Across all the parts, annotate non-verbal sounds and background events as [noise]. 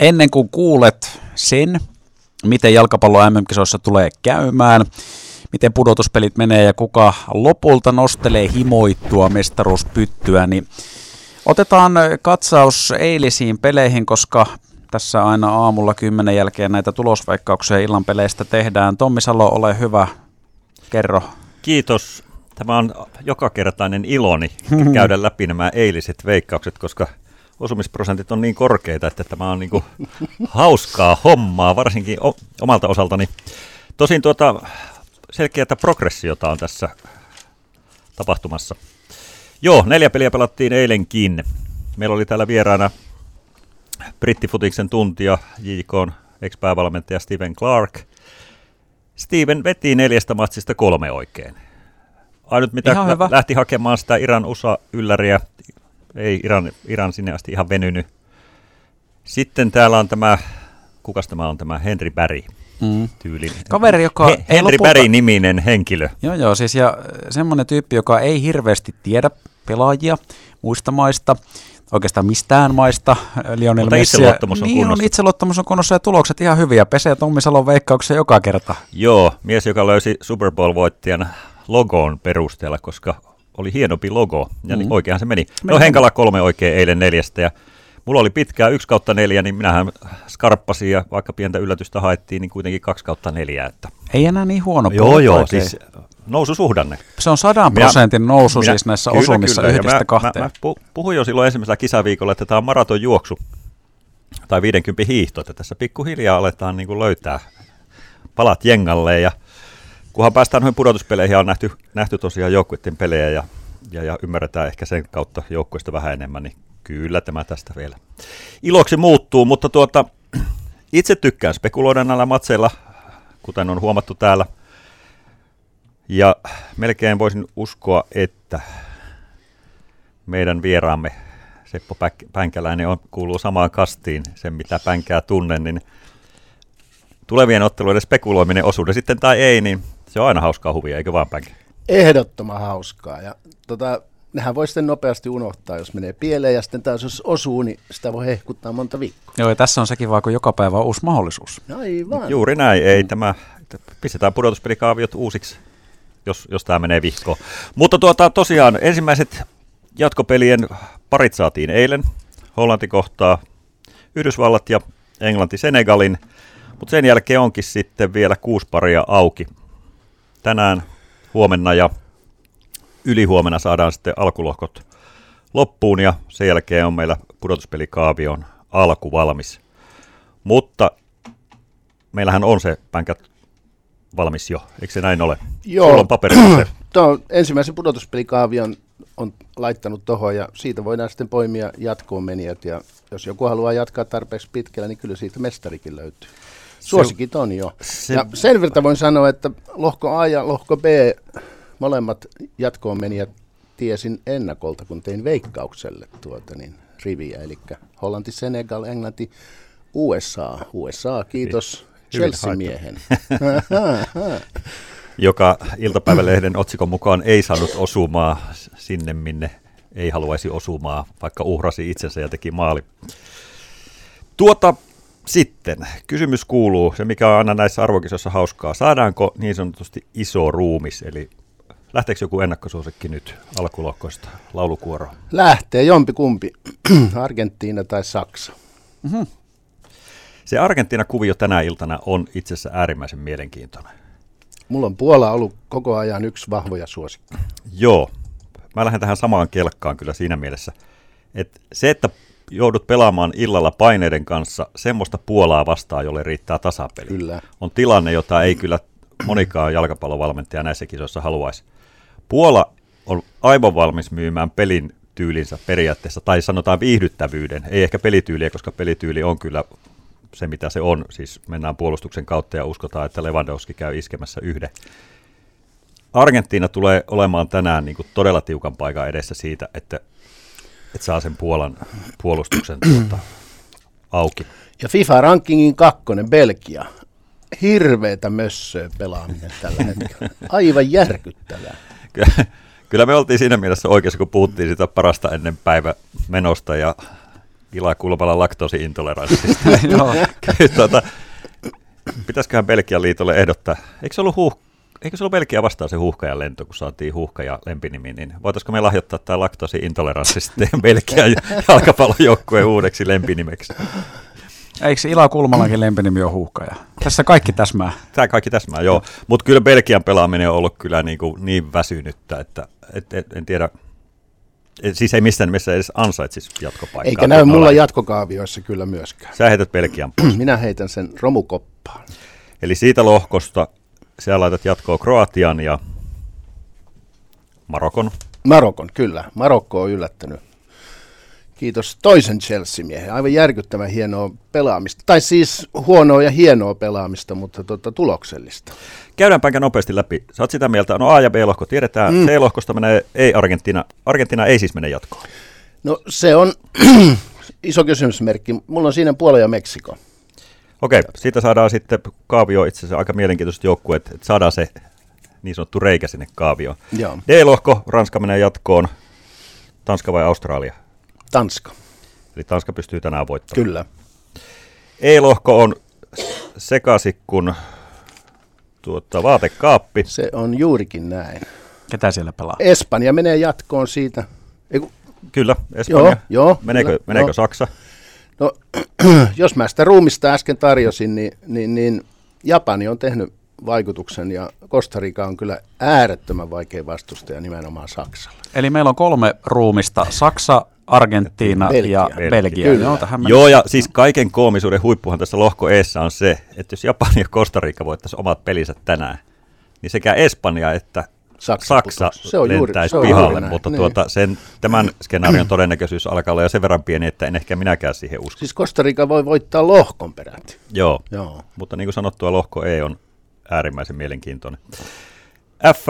ennen kuin kuulet sen, miten jalkapallo MM-kisoissa tulee käymään, miten pudotuspelit menee ja kuka lopulta nostelee himoittua mestaruuspyttyä, niin otetaan katsaus eilisiin peleihin, koska tässä aina aamulla kymmenen jälkeen näitä tulosveikkauksia illan peleistä tehdään. Tommi Salo, ole hyvä, kerro. Kiitos. Tämä on jokakertainen iloni [laughs] käydä läpi nämä eiliset veikkaukset, koska osumisprosentit on niin korkeita, että tämä on niin kuin hauskaa hommaa, varsinkin omalta osaltani. Tosin tuota, selkeätä progressiota on tässä tapahtumassa. Joo, neljä peliä pelattiin eilenkin. Meillä oli täällä vieraana brittifutiksen tuntija, JK ex-päävalmentaja Steven Clark. Steven veti neljästä matsista kolme oikein. Ainut mitä lä- lähti hakemaan sitä Iran USA ylläriä, ei Iran, Iran sinne asti ihan venynyt. Sitten täällä on tämä, kukas tämä on tämä Henry Barry mm. tyylinen. Kaveri, joka He, Henry lopulta... Barry-niminen henkilö. Joo, joo, siis ja semmoinen tyyppi, joka ei hirveästi tiedä pelaajia muista maista, oikeastaan mistään maista. Lionel Mutta Messi. itseluottamus on niin kunnossa. On, itseluottamus on kunnossa ja tulokset ihan hyviä. Pesee Tommi Salon veikkauksia joka kerta. Joo, mies, joka löysi Super Bowl-voittajan logoon perusteella, koska oli hienompi logo, ja mm-hmm. se meni. No Henkala kolme oikein eilen neljästä, ja mulla oli pitkää yksi kautta neljä, niin minähän skarppasin, ja vaikka pientä yllätystä haettiin, niin kuitenkin kaksi kautta neljä. Että... Ei enää niin huono Joo, joo, oikein. siis noususuhdanne. Se on sadan prosentin nousu minä, siis näissä kyllä, osumissa kyllä. yhdestä mä, kahteen. Mä, mä puhuin jo silloin ensimmäisellä kisaviikolla, että tämä on maratonjuoksu tai 50 hiihto, että tässä pikkuhiljaa aletaan niin kuin löytää palat jengalle ja kunhan päästään noihin pudotuspeleihin, on nähty, nähty tosiaan joukkueiden pelejä ja, ja, ja ymmärretään ehkä sen kautta joukkueista vähän enemmän, niin kyllä tämä tästä vielä iloksi muuttuu, mutta tuota, itse tykkään spekuloida näillä matseilla, kuten on huomattu täällä – ja melkein voisin uskoa, että meidän vieraamme Seppo Pänkäläinen on, kuuluu samaan kastiin, sen mitä Pänkää tunnen, niin tulevien otteluiden spekuloiminen osuuden sitten tai ei, niin se on aina hauskaa huvia, eikö vaan Pänkä? Ehdottoman hauskaa. Ja tota, nehän voi sitten nopeasti unohtaa, jos menee pieleen ja sitten taas jos osuu, niin sitä voi hehkuttaa monta viikkoa. Joo, ja tässä on sekin vaan, kun joka päivä on uusi mahdollisuus. No Aivan. Juuri näin, ei tämä, pistetään pudotuspelikaaviot uusiksi jos, jos tämä menee vihkoon. Mutta tuota, tosiaan ensimmäiset jatkopelien parit saatiin eilen. Hollanti kohtaa Yhdysvallat ja Englanti Senegalin, mutta sen jälkeen onkin sitten vielä kuusi paria auki. Tänään, huomenna ja ylihuomenna saadaan sitten alkulohkot loppuun ja sen jälkeen on meillä pudotuspelikaavion alku valmis. Mutta meillähän on se pänkät valmis jo, eikö se näin ole? Joo. Sulla on paperilla [clears throat] Tuo ensimmäisen pudotuspelikaavion on laittanut tuohon ja siitä voidaan sitten poimia jatkoon menijät ja jos joku haluaa jatkaa tarpeeksi pitkällä, niin kyllä siitä mestarikin löytyy. Suosikit on jo. Se, ja sen verran voin sanoa, että lohko A ja lohko B, molemmat jatkoon menijät tiesin ennakolta, kun tein veikkaukselle tuota, niin riviä, eli Hollanti, Senegal, Englanti, USA. USA, kiitos Chelsea-miehen. [laughs] Joka iltapäivälehden otsikon mukaan ei saanut osumaa sinne, minne ei haluaisi osumaa, vaikka uhrasi itsensä ja teki maali. Tuota sitten, kysymys kuuluu, se mikä on aina näissä arvokisoissa hauskaa, saadaanko niin sanotusti iso ruumis, eli lähteekö joku ennakkosuosikki nyt alkulohkoista, laulukuoro? Lähtee jompi kumpi, [clears throat] Argentiina tai Saksa. Mm-hmm. Se Argentiina-kuvio tänä iltana on itse asiassa äärimmäisen mielenkiintoinen. Mulla on Puola ollut koko ajan yksi vahvoja suosikki. Joo, mä lähden tähän samaan kelkkaan kyllä siinä mielessä, että se, että joudut pelaamaan illalla paineiden kanssa semmoista Puolaa vastaan, jolle riittää tasapeli, kyllä. on tilanne, jota ei kyllä monikaan jalkapallovalmentaja näissä kisoissa haluaisi. Puola on aivan valmis myymään pelin tyylinsä periaatteessa, tai sanotaan viihdyttävyyden, ei ehkä pelityyliä, koska pelityyli on kyllä se, mitä se on. Siis mennään puolustuksen kautta ja uskotaan, että Lewandowski käy iskemässä yhden. Argentiina tulee olemaan tänään niin kuin todella tiukan paikan edessä siitä, että, että saa sen Puolan puolustuksen tuota, auki. Ja FIFA-rankingin kakkonen, Belgia. Hirveetä mössöä pelaaminen tällä hetkellä. Aivan järkyttävää. Kyllä me oltiin siinä mielessä oikeassa, kun puhuttiin sitä parasta ennen päivä menosta ja Ila Kulmala laktoosiintoleranssista. [laughs] Joo. tuota, pitäisiköhän Belgian liitolle ehdottaa, eikö se ollut, huuh, eikö se ollut Belgia vastaan se huuhkajan lento, kun saatiin huuhka ja lempinimi, niin voitaisiko me lahjoittaa tämä laktoosiintoleranssi sitten [laughs] Belgian jalkapallojoukkueen uudeksi lempinimeksi? Eikö se Ila Kulmalankin lempinimi ole huuhkaja? Tässä kaikki täsmää. Tämä kaikki täsmää, joo. Mutta kyllä Belgian pelaaminen on ollut kyllä niin, kuin niin väsynyttä, että et, et, en tiedä, et, siis ei missään nimessä edes ansaitsisi jatkopaikkaa. Eikä näy mulla jatkokaavioissa kyllä myöskään. Sä heität Belgian pois. [clears throat] Minä heitän sen romukoppaan. Eli siitä lohkosta sä laitat jatkoa Kroatian ja Marokon. Marokon, kyllä. Marokko on yllättänyt. Kiitos toisen Chelsea-miehen. Aivan järkyttävän hienoa pelaamista. Tai siis huonoa ja hienoa pelaamista, mutta tota, tuloksellista. Käydäänpä nopeasti läpi. Sä oot sitä mieltä, no A- ja B-lohko tiedetään. Mm. C-lohkosta menee ei Argentina. Argentina ei siis mene jatkoon. No se on [clears throat] iso kysymysmerkki. Mulla on siinä Puola ja Meksiko. Okei, siitä saadaan sitten kaavio itse asiassa aika mielenkiintoiset joukkueet, että saadaan se niin sanottu reikä sinne kaavioon. Joo. D-lohko, Ranska menee jatkoon. Tanska vai Australia? Tanska. Eli Tanska pystyy tänään voittamaan. Kyllä. E-lohko on sekasi kuin tuota, vaatekaappi. Se on juurikin näin. Ketä siellä pelaa? Espanja menee jatkoon siitä. Eiku, Kyllä, Espanja. Joo, joo, meneekö, kyllä, meneekö joo. Saksa? No, [clears throat] jos mä sitä ruumista äsken tarjosin, niin, niin, niin Japani on tehnyt vaikutuksen ja Costa Rica on kyllä äärettömän vaikea vastustaja nimenomaan Saksalla. Eli meillä on kolme ruumista. Saksa, Argentiina Belgia. ja Belgia. Belgia. Kyllä. Joo, tähän Joo, ja siis kaiken koomisuuden huippuhan tässä lohko eessä on se, että jos Japani ja Costa Rica voittaisi omat pelinsä tänään, niin sekä Espanja että Saksa Saksa. Se on juuri- lentäisi se on pihalle, juuri näin, mutta niin. tuota, sen, tämän [clears throat] skenaarion todennäköisyys alkaa olla jo sen verran pieni, että en ehkä minäkään siihen usko. Siis Costa Rica voi voittaa lohkon peräti. Joo, Joo. mutta niin kuin sanottua, lohko E on äärimmäisen mielenkiintoinen. F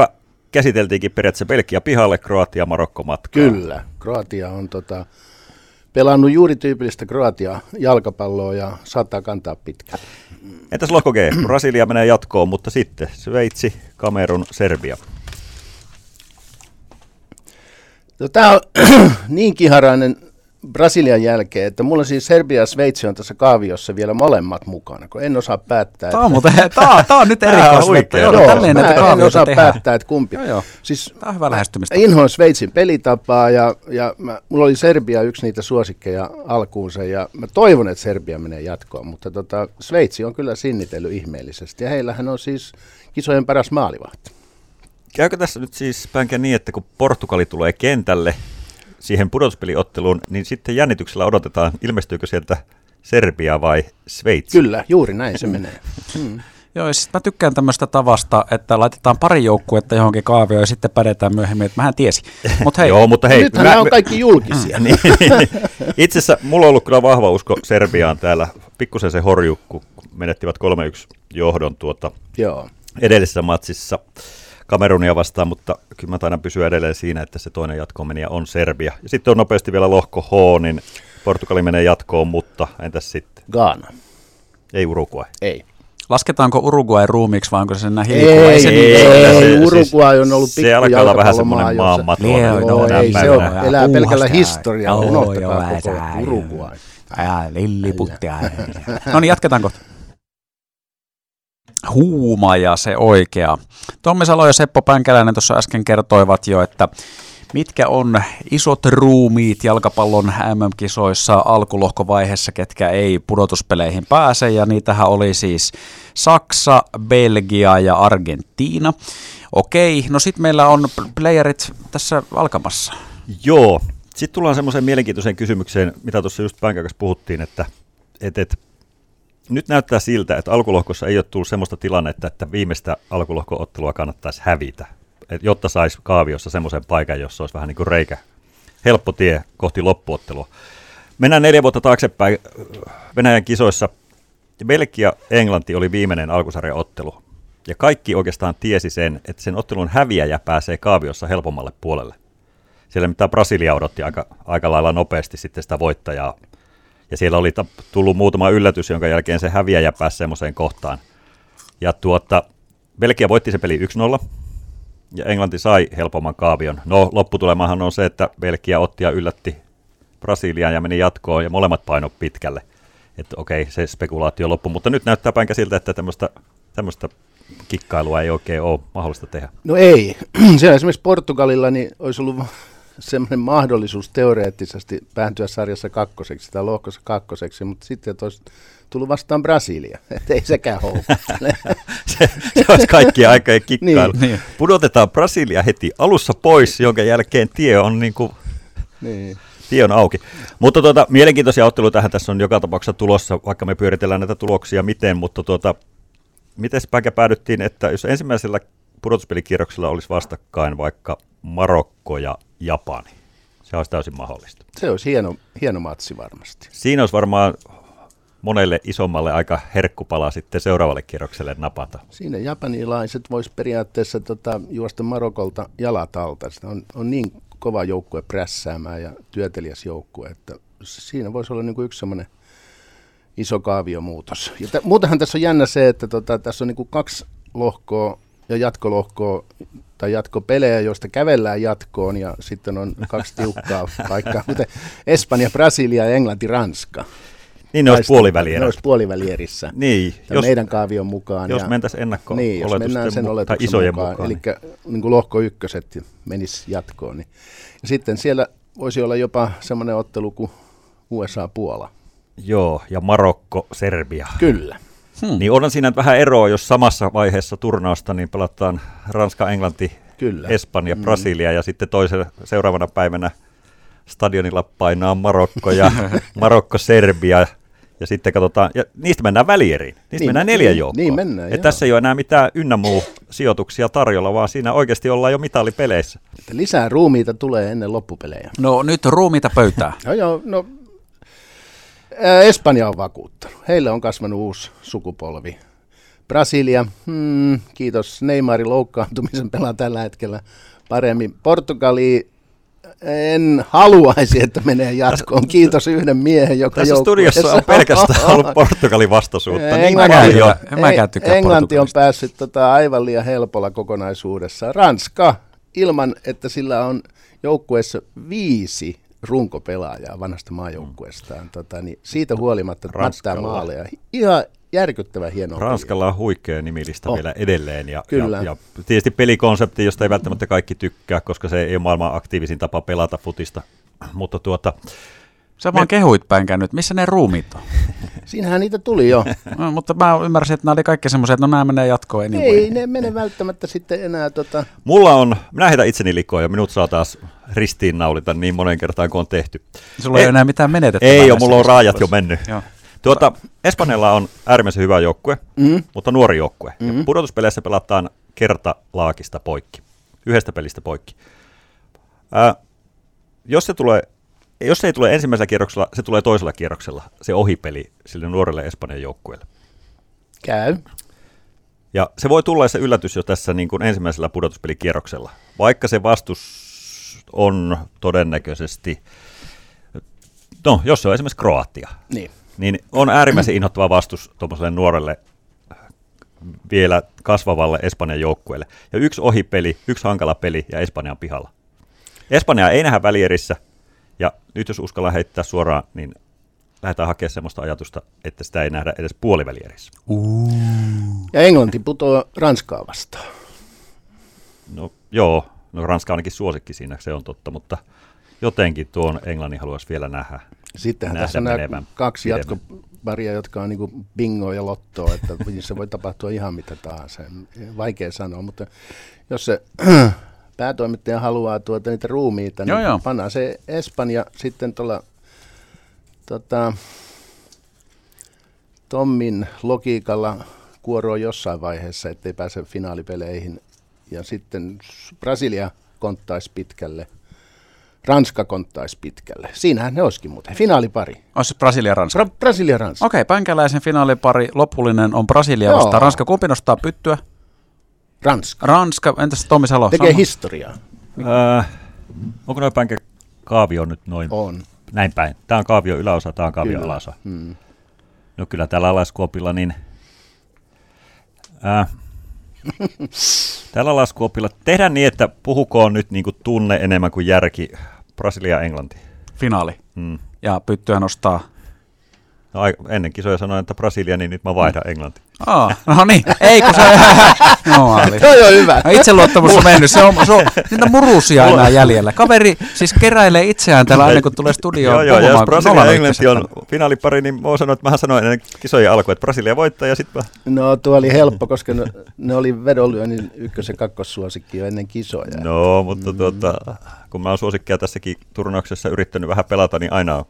käsiteltiinkin periaatteessa Belgia pihalle, Kroatia, Marokko matkaan. Kyllä. Kroatia on tota, pelannut juuri tyypillistä Kroatia jalkapalloa ja saattaa kantaa pitkään. Entäs lohko G? Brasilia menee jatkoon, mutta sitten Sveitsi, Kamerun, Serbia. No, Tämä on [clears throat] niin kiharainen Brasilian jälkeen, että mulla siis Serbia ja Sveitsi on tässä kaaviossa vielä molemmat mukana, kun en osaa päättää. Tämä on, muuten, tämä, tämä on nyt huikea. Joo, Joo, tälleen mä näitä en osaa tehdään. päättää, että kumpi. Joo, joo. Siis Tämä on hyvä lähestymistä. inhoin Sveitsin pelitapaa ja, ja mä, mulla oli Serbia yksi niitä suosikkeja alkuunsa ja mä toivon, että Serbia menee jatkoon, mutta tota, Sveitsi on kyllä sinnitellyt ihmeellisesti ja heillähän on siis kisojen paras maalivahti. Käykö tässä nyt siis pänkään niin, että kun Portugali tulee kentälle siihen pudotuspeliotteluun, niin sitten jännityksellä odotetaan, ilmestyykö sieltä Serbia vai Sveitsi? Kyllä, juuri näin se menee. Mm. [laughs] Joo, ja sit mä tykkään tämmöistä tavasta, että laitetaan pari joukkuetta johonkin kaavioon ja sitten pädetään myöhemmin, että mähän tiesin. [laughs] Mutta hei, Joo, mutta hei, Nythän nämä on kaikki julkisia. [laughs] niin. Itse asiassa mulla on ollut kyllä vahva usko Serbiaan täällä. Pikkusen se horju, kun menettivät 3-1 johdon tuota Joo. edellisessä matsissa Kamerunia vastaan, mutta kyllä mä taidan pysyä edelleen siinä, että se toinen jatkomenijä on Serbia. Ja sitten on nopeasti vielä lohko H, niin Portugali menee jatkoon, mutta entäs sitten? Gaana. Ei Uruguay. Ei. lasketaanko Uruguay ruumiksi vai onko se enää Ei, hilkuva? ei, se ei, ei, se- siis Uruguay on ollut se pikku alkaa olla vähän semmoinen jossa- maan Joo, joo, ei, se on, elää pelkällä Joo, unohtakaa koko Uruguay. Ää, lilliputtia. No niin, jatketaan kohta. Huuma ja se oikea. Tommi Salo ja Seppo Pänkäläinen tuossa äsken kertoivat jo, että mitkä on isot ruumiit jalkapallon MM-kisoissa alkulohkovaiheessa, ketkä ei pudotuspeleihin pääse, ja niitähän oli siis Saksa, Belgia ja Argentiina. Okei, no sitten meillä on playerit tässä alkamassa. Joo. Sitten tullaan semmoiseen mielenkiintoiseen kysymykseen, mitä tuossa just kanssa puhuttiin, että et, et, nyt näyttää siltä, että alkulohkossa ei ole tullut semmoista tilannetta, että viimeistä alkulohkoottelua kannattaisi hävitä, jotta saisi kaaviossa semmoisen paikan, jossa olisi vähän niin kuin reikä, helppo tie kohti loppuottelua. Mennään neljä vuotta taaksepäin Venäjän kisoissa. Belgia Englanti oli viimeinen alkusarjan ottelu. Ja kaikki oikeastaan tiesi sen, että sen ottelun häviäjä pääsee kaaviossa helpommalle puolelle. Siellä mitä Brasilia odotti aika, aika lailla nopeasti sitten sitä voittajaa. Ja siellä oli tullut muutama yllätys, jonka jälkeen se häviäjä pääsi semmoiseen kohtaan. Ja tuota, Belgia voitti se peli 1-0, ja Englanti sai helpomman kaavion. No, lopputulemahan on se, että Belgia otti ja yllätti Brasiliaan ja meni jatkoon ja molemmat paino pitkälle. Että okei, se spekulaatio loppu, mutta nyt näyttää päin siltä, että tämmöistä kikkailua ei oikein ole mahdollista tehdä. No ei. [clears throat] Siellä esimerkiksi Portugalilla niin olisi ollut semmoinen mahdollisuus teoreettisesti pääntyä sarjassa kakkoseksi tai lohkossa kakkoseksi, mutta sitten olisi tullut vastaan Brasilia. [laughs] Että ei sekään houkuttele. [laughs] se, se olisi kaikki aikojen kikkailu. Niin. niin. Pudotetaan Brasilia heti alussa pois, jonka jälkeen tie on niin kuin niin. Tie on auki. Mutta tuota, mielenkiintoisia otteluita tässä on joka tapauksessa tulossa, vaikka me pyöritellään näitä tuloksia miten, mutta tuota, miten päädyttiin, että jos ensimmäisellä pudotuspelikierroksella olisi vastakkain vaikka Marokko ja Japani, se olisi täysin mahdollista. Se olisi hieno, hieno matsi varmasti. Siinä olisi varmaan monelle isommalle aika herkkupala sitten seuraavalle kierrokselle napata. Siinä japanilaiset vois periaatteessa tota, juosta Marokolta jalat alta. Se on, on niin kova joukkue prässäämään ja työtelijäs joukkue, että siinä voisi olla niin kuin yksi semmoinen iso kaaviomuutos. Ja t- muutenhan tässä on jännä se, että tota, tässä on niin kuin kaksi lohkoa ja jatkolohkoa tai jatkopelejä, joista kävellään jatkoon ja sitten on kaksi [laughs] tiukkaa paikkaa, kuten Espanja, Brasilia ja Englanti, Ranska. Niin ne olisi puolivälierissä. Ne olisi puolivälierissä. [laughs] Niin. Jos, meidän kaavion mukaan. Jos mentäisiin ennakko niin, jos mennään sen oletuksen isojen mukaan, mukaan. Eli niin. niin kuin lohko ykköset menisi jatkoon. Niin. Ja sitten siellä voisi olla jopa semmoinen ottelu kuin USA-Puola. Joo, ja Marokko, Serbia. Kyllä. Hmm. Niin onhan siinä vähän eroa, jos samassa vaiheessa turnausta niin pelataan Ranska, Englanti, Kyllä. Espanja, Brasilia mm. ja sitten toisen seuraavana päivänä stadionilla painaa Marokko ja [laughs] Marokko, Serbia ja sitten katsotaan, ja niistä mennään välieriin. Niistä niin, mennään neljä niin, joukkoa. Niin mennään, ja tässä ei ole enää mitään ynnä muu sijoituksia tarjolla, vaan siinä oikeasti ollaan jo mitalipeleissä. Että lisää ruumiita tulee ennen loppupelejä. No nyt ruumiita pöytää. no joo, no Espanja on vakuuttanut. Heille on kasvanut uusi sukupolvi. Brasilia, hmm, kiitos Neymarin loukkaantumisen pelaa tällä hetkellä paremmin. Portugali, en haluaisi, että menee jatkoon. Kiitos yhden miehen, joka Tässä studiossa on pelkästään ollut Portugalin vastaisuutta. Niin Englanti, jo. Englanti on päässyt tota aivan liian helpolla kokonaisuudessa. Ranska, ilman että sillä on joukkueessa viisi runkopelaajaa vanhasta maajoukkueestaan, tota, niin siitä huolimatta mättää maaleja. Ihan järkyttävä hieno. Ranskalla on huikea nimilista oh. vielä edelleen. Ja, Kyllä. Ja, ja tietysti pelikonsepti, josta ei välttämättä kaikki tykkää, koska se ei ole maailman aktiivisin tapa pelata futista. [clears throat] Mutta tuota, Sä vaan me... kehuit päinkään nyt. Missä ne ruumit on? Siinähän niitä tuli jo. [laughs] no, mutta mä ymmärsin, että nämä oli kaikki semmoiset, että no nämä menee jatkoon anyway. Ei, ne mene välttämättä sitten enää. Tota... Mulla on, minä heitän itseni likoon ja minut saa taas ristiinnaulita niin monen kertaan kuin on tehty. Sulla ei, ei enää mitään menetettävää. Ei ole, mulla on raajat jo mennyt. Joo. Tuota, Espanjalla on äärimmäisen hyvä joukkue, mm. mutta nuori joukkue. Mm. Ja pudotuspeleissä pelataan kerta laakista poikki. Yhdestä pelistä poikki. Ää, jos se tulee jos se ei tule ensimmäisellä kierroksella, se tulee toisella kierroksella, se ohipeli sille nuorelle Espanjan joukkueelle. Käy. Ja se voi tulla se yllätys jo tässä niin kuin ensimmäisellä pudotuspelikierroksella, vaikka se vastus on todennäköisesti, no jos se on esimerkiksi Kroatia, niin, niin on äärimmäisen inhottava vastus tuommoiselle nuorelle vielä kasvavalle Espanjan joukkueelle. Ja yksi ohipeli, yksi hankala peli ja Espanjan pihalla. Espanja ei nähdä välierissä, ja nyt jos uskalla heittää suoraan, niin lähdetään hakemaan sellaista ajatusta, että sitä ei nähdä edes puolivälierissä. Uh. Ja Englanti putoaa Ranskaa vastaan. No joo, no Ranska ainakin suosikki siinä, se on totta, mutta jotenkin tuon Englannin haluaisi vielä nähdä. Sittenhän nähdä tässä on nämä kaksi jatkoparia, jotka on niin bingo ja lotto, että [laughs] se voi tapahtua ihan mitä tahansa. Vaikea sanoa, mutta jos se [clears throat] päätoimittaja haluaa tuota niitä ruumiita, joo, niin joo. pannaan se Espanja sitten tuolla tota, Tommin logiikalla kuoroon jossain vaiheessa, ettei pääse finaalipeleihin. Ja sitten Brasilia konttaisi pitkälle. Ranska konttaisi pitkälle. Siinähän ne olisikin muuten. Finaalipari. Olisi Brasilia-Ranska? Bra- Brasilia-Ranska. Okei, okay, pänkäläisen finaalipari. Lopullinen on Brasilia Joo. vastaan Ranska. Kumpi nostaa pyttyä? Ranska. Ranska, entäs Tomi Salo? Tekee Sama. historiaa. Äh, onko noin päin kaavio nyt noin? On. Näin päin. Tämä on kaavio yläosa, tämä on kaavio kyllä. alaosa. Hmm. No kyllä täällä alaskuopilla niin... Äh, [laughs] täällä laskuopilla tehdään niin, että puhukoon nyt niin kuin tunne enemmän kuin järki Brasilia-Englanti. Finaali. Hmm. ja pyttyä nostaa No, ennen kisoja sanoin, että Brasilia, niin nyt mä vaihdan mm. Englanti. Oh, no niin, [laughs] ei kun se [laughs] no, Toi [laughs] on hyvä. No, itseluottamus on mennyt, se on, se on niitä murusia enää jäljellä. Kaveri siis keräilee itseään täällä aina kun tulee studioon Joo, joo, jos Brasilia ja Englanti on finaalipari, niin mä sanoin, että mä sanoin ennen kisojen alkua, että Brasilia voittaa ja sitten No tuo oli helppo, koska ne, ne oli vedonlyönnin ykkös- ja kakkossuosikki jo ennen kisoja. No, mutta mm. tuota, kun mä oon suosikkia tässäkin turnauksessa yrittänyt vähän pelata, niin aina on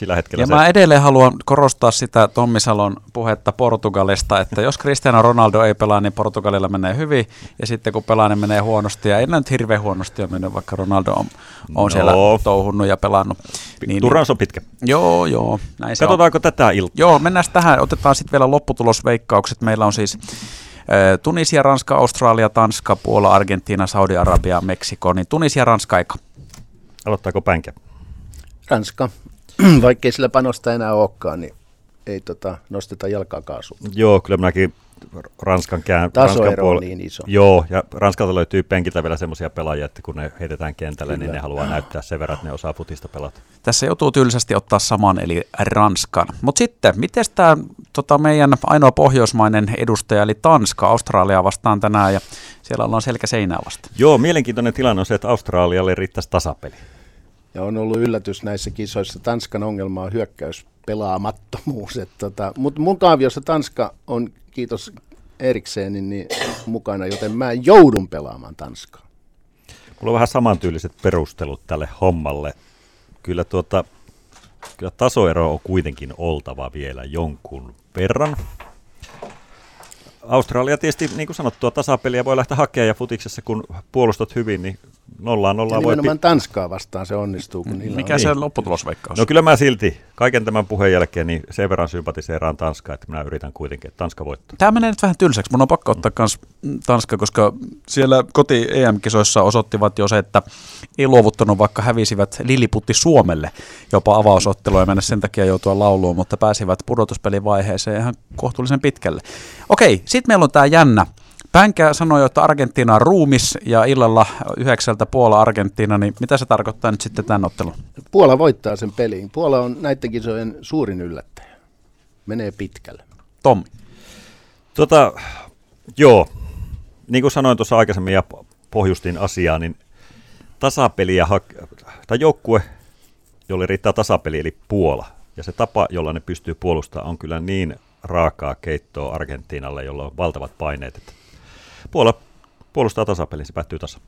sillä hetkellä. Ja se... mä edelleen haluan korostaa sitä Tommi Salon puhetta Portugalista, että jos Cristiano Ronaldo ei pelaa, niin Portugalilla menee hyvin, ja sitten kun pelaa, niin menee huonosti, ja ei nyt hirveän huonosti ole mennyt, vaikka Ronaldo on, on no. siellä touhunnut ja pelannut. Niin, Turans niin- on pitkä. Joo, joo. Näin Katsotaanko on. tätä iltaa? Joo, mennään tähän. Otetaan sitten vielä lopputulosveikkaukset. Meillä on siis Tunisia, Ranska, Australia, Tanska, Puola, Argentiina, Saudi-Arabia, Meksiko. Niin Tunisia, Ranska, aika. Aloittaako Pänkä? Ranska. [clears throat] vaikkei sillä panosta enää olekaan, niin ei tota, nosteta jalkaa kaasuun. Joo, kyllä minäkin Ranskan kään. Tasoero Ranskan puol- on niin iso. Joo, ja Ranskalta löytyy penkiltä vielä semmoisia pelaajia, että kun ne heitetään kentälle, kyllä. niin ne haluaa näyttää sen verran, että ne osaa futista pelata. Tässä joutuu tylsästi ottaa saman, eli Ranskan. Mutta sitten, miten tämä tota, meidän ainoa pohjoismainen edustaja, eli Tanska, Australia vastaan tänään, ja siellä ollaan selkä seinää vasta. Joo, mielenkiintoinen tilanne on se, että Australialle riittäisi tasapeli. Ja on ollut yllätys näissä kisoissa. Tanskan ongelma on hyökkäys pelaamattomuus. Tota, Mutta mun kaaviossa Tanska on, kiitos Eriksenin, niin mukana, joten mä joudun pelaamaan Tanskaa. Mulla on vähän samantyyliset perustelut tälle hommalle. Kyllä, tuota, kyllä tasoero on kuitenkin oltava vielä jonkun verran. Australia tietysti, niin kuin sanottua, tasapeliä voi lähteä hakemaan ja futiksessa, kun puolustat hyvin, niin nollaan nollaan voi... Nimenomaan Tanskaa vastaan se onnistuu. Kun niillä Mikä on. se niin. lopputulosveikkaus? No kyllä mä silti, kaiken tämän puheen jälkeen, niin sen verran sympatiseeraan Tanskaa, että minä yritän kuitenkin, että Tanska voittaa. Tämä menee nyt vähän tylsäksi. Mun on pakko ottaa myös Tanska, koska siellä koti EM-kisoissa osoittivat jo se, että ei luovuttanut, vaikka hävisivät Liliputti Suomelle jopa avausottelua ja mennä sen takia joutua lauluun, mutta pääsivät pudotuspelivaiheeseen ihan kohtuullisen pitkälle. Okei, sitten meillä on tämä jännä Pänkä sanoi, että Argentiina on ruumis ja illalla yhdeksältä Puola Argentiina, niin mitä se tarkoittaa nyt sitten tämän ottelun? Puola voittaa sen pelin. Puola on näiden kisojen suurin yllättäjä. Menee pitkälle. Tommi. Tota, joo, niin kuin sanoin tuossa aikaisemmin ja pohjustin asiaa, niin tasapeliä, tai joukkue, jolle riittää tasapeli, eli Puola, ja se tapa, jolla ne pystyy puolustamaan, on kyllä niin raakaa keittoa Argentiinalle, jolla on valtavat paineet, että Puola puolustaa tasapeliin, se päättyy tasa.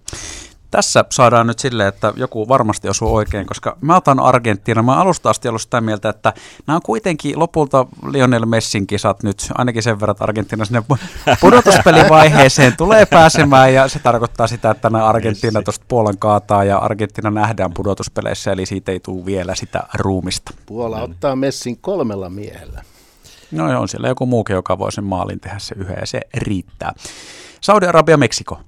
Tässä saadaan nyt silleen, että joku varmasti osuu oikein, koska mä otan Argentiina. Mä alusta asti ollut sitä mieltä, että nämä on kuitenkin lopulta Lionel Messin kisat nyt, ainakin sen verran, että Argentiina sinne [laughs] pudotuspelivaiheeseen tulee pääsemään ja se tarkoittaa sitä, että nämä Argentiina tuosta Puolan kaataa ja Argentiina nähdään pudotuspeleissä, eli siitä ei tule vielä sitä ruumista. Puola ottaa Messin kolmella miehellä. No on siellä joku muukin, joka voi sen maalin tehdä se yhä ja se riittää. Saudi-Arabia, Meksiko.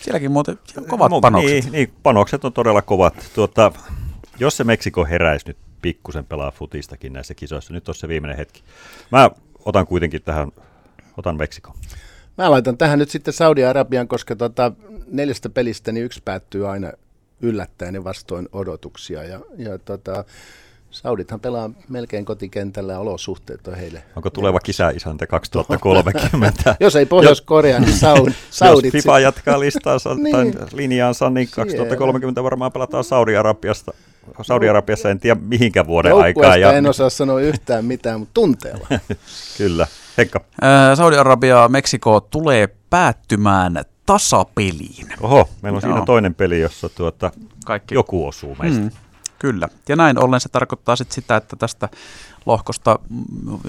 Sielläkin muuten kovat no, panokset. Niin, niin, panokset on todella kovat. Tuota, jos se Meksiko heräisi nyt pikkusen pelaa futistakin näissä kisoissa, nyt on se viimeinen hetki. Mä otan kuitenkin tähän, otan Meksiko. Mä laitan tähän nyt sitten Saudi-Arabian, koska tota, neljästä pelistä niin yksi päättyy aina yllättäen ja vastoin odotuksia. Ja, ja tota, Saudithan pelaa melkein kotikentällä ja olosuhteet on heille. Onko tuleva kisäisäntä 2030? [laughs] Jos ei Pohjois-Korea, niin Saud, Saudit. Jos FIFA jatkaa listaansa [laughs] niin. tai linjaansa, niin 2030 varmaan pelataan Saudi-Arabiasta. Saudi-Arabiassa en tiedä mihinkä vuoden aikaa. Ja... en osaa sanoa yhtään mitään, mutta tunteella. [laughs] Kyllä. Henkka. Saudi-Arabia, Meksiko tulee päättymään tasapeliin. Oho, meillä on siinä toinen peli, jossa tuota, Kaikki. joku osuu meistä. Mm. Kyllä. Ja näin ollen se tarkoittaa sit sitä, että tästä lohkosta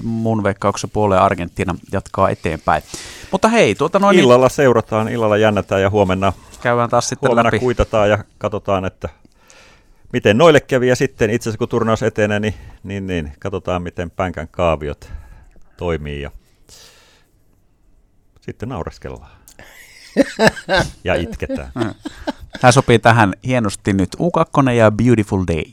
mun veikkauksen puoleen Argentiina jatkaa eteenpäin. Mutta hei, tuota noin... Illalla seurataan, illalla jännätään ja huomenna, käydään taas sitten huomenna läpi. kuitataan ja katsotaan, että miten noille kävi. Ja sitten itse asiassa kun turnaus etenee, niin, niin, niin katsotaan, miten pänkän kaaviot toimii ja sitten naureskellaan. [laughs] ja itketään. Tämä sopii tähän hienosti nyt U2 ja Beautiful Day.